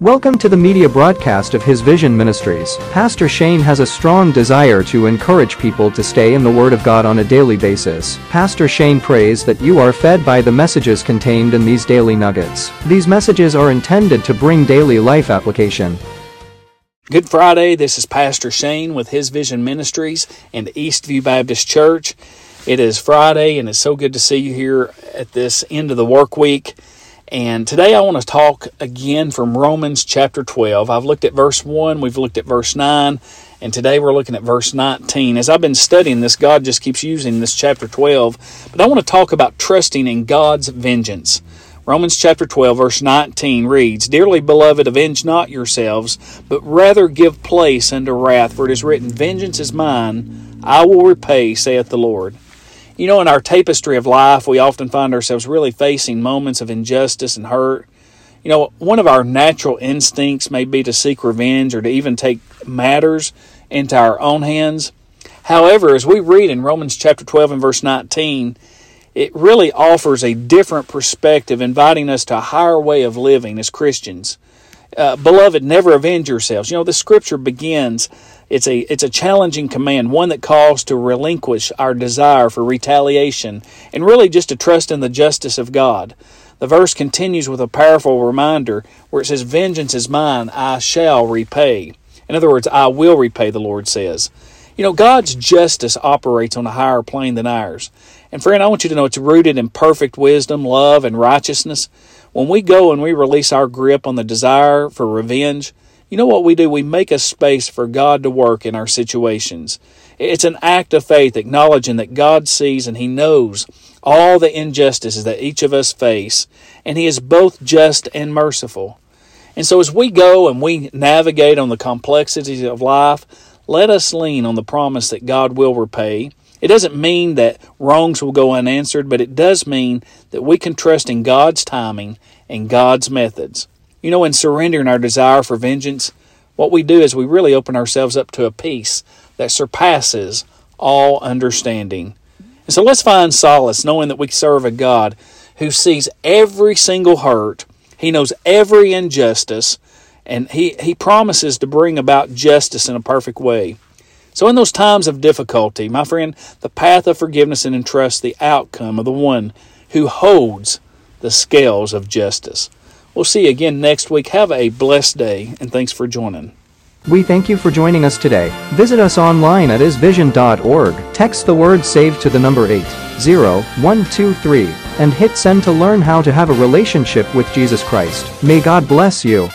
Welcome to the media broadcast of His Vision Ministries. Pastor Shane has a strong desire to encourage people to stay in the Word of God on a daily basis. Pastor Shane prays that you are fed by the messages contained in these daily nuggets. These messages are intended to bring daily life application. Good Friday. This is Pastor Shane with His Vision Ministries and Eastview Baptist Church. It is Friday, and it's so good to see you here at this end of the work week. And today I want to talk again from Romans chapter 12. I've looked at verse 1, we've looked at verse 9, and today we're looking at verse 19. As I've been studying this, God just keeps using this chapter 12, but I want to talk about trusting in God's vengeance. Romans chapter 12, verse 19 reads, Dearly beloved, avenge not yourselves, but rather give place unto wrath, for it is written, Vengeance is mine, I will repay, saith the Lord. You know, in our tapestry of life, we often find ourselves really facing moments of injustice and hurt. You know, one of our natural instincts may be to seek revenge or to even take matters into our own hands. However, as we read in Romans chapter 12 and verse 19, it really offers a different perspective, inviting us to a higher way of living as Christians. Uh, beloved, never avenge yourselves. You know, the scripture begins it's a it's a challenging command, one that calls to relinquish our desire for retaliation and really just to trust in the justice of God. The verse continues with a powerful reminder where it says, Vengeance is mine, I shall repay. In other words, I will repay, the Lord says. You know, God's justice operates on a higher plane than ours. And friend, I want you to know it's rooted in perfect wisdom, love, and righteousness. When we go and we release our grip on the desire for revenge, you know what we do? We make a space for God to work in our situations. It's an act of faith, acknowledging that God sees and He knows all the injustices that each of us face, and He is both just and merciful. And so, as we go and we navigate on the complexities of life, let us lean on the promise that God will repay. It doesn't mean that wrongs will go unanswered, but it does mean that we can trust in God's timing and God's methods. You know, in surrendering our desire for vengeance, what we do is we really open ourselves up to a peace that surpasses all understanding. And so let's find solace knowing that we serve a God who sees every single hurt, He knows every injustice, and He, he promises to bring about justice in a perfect way. So, in those times of difficulty, my friend, the path of forgiveness and entrust the outcome of the one who holds the scales of justice. We'll see you again next week. Have a blessed day, and thanks for joining. We thank you for joining us today. Visit us online at hisvision.org. Text the word SAVE to the number 80123 and hit send to learn how to have a relationship with Jesus Christ. May God bless you.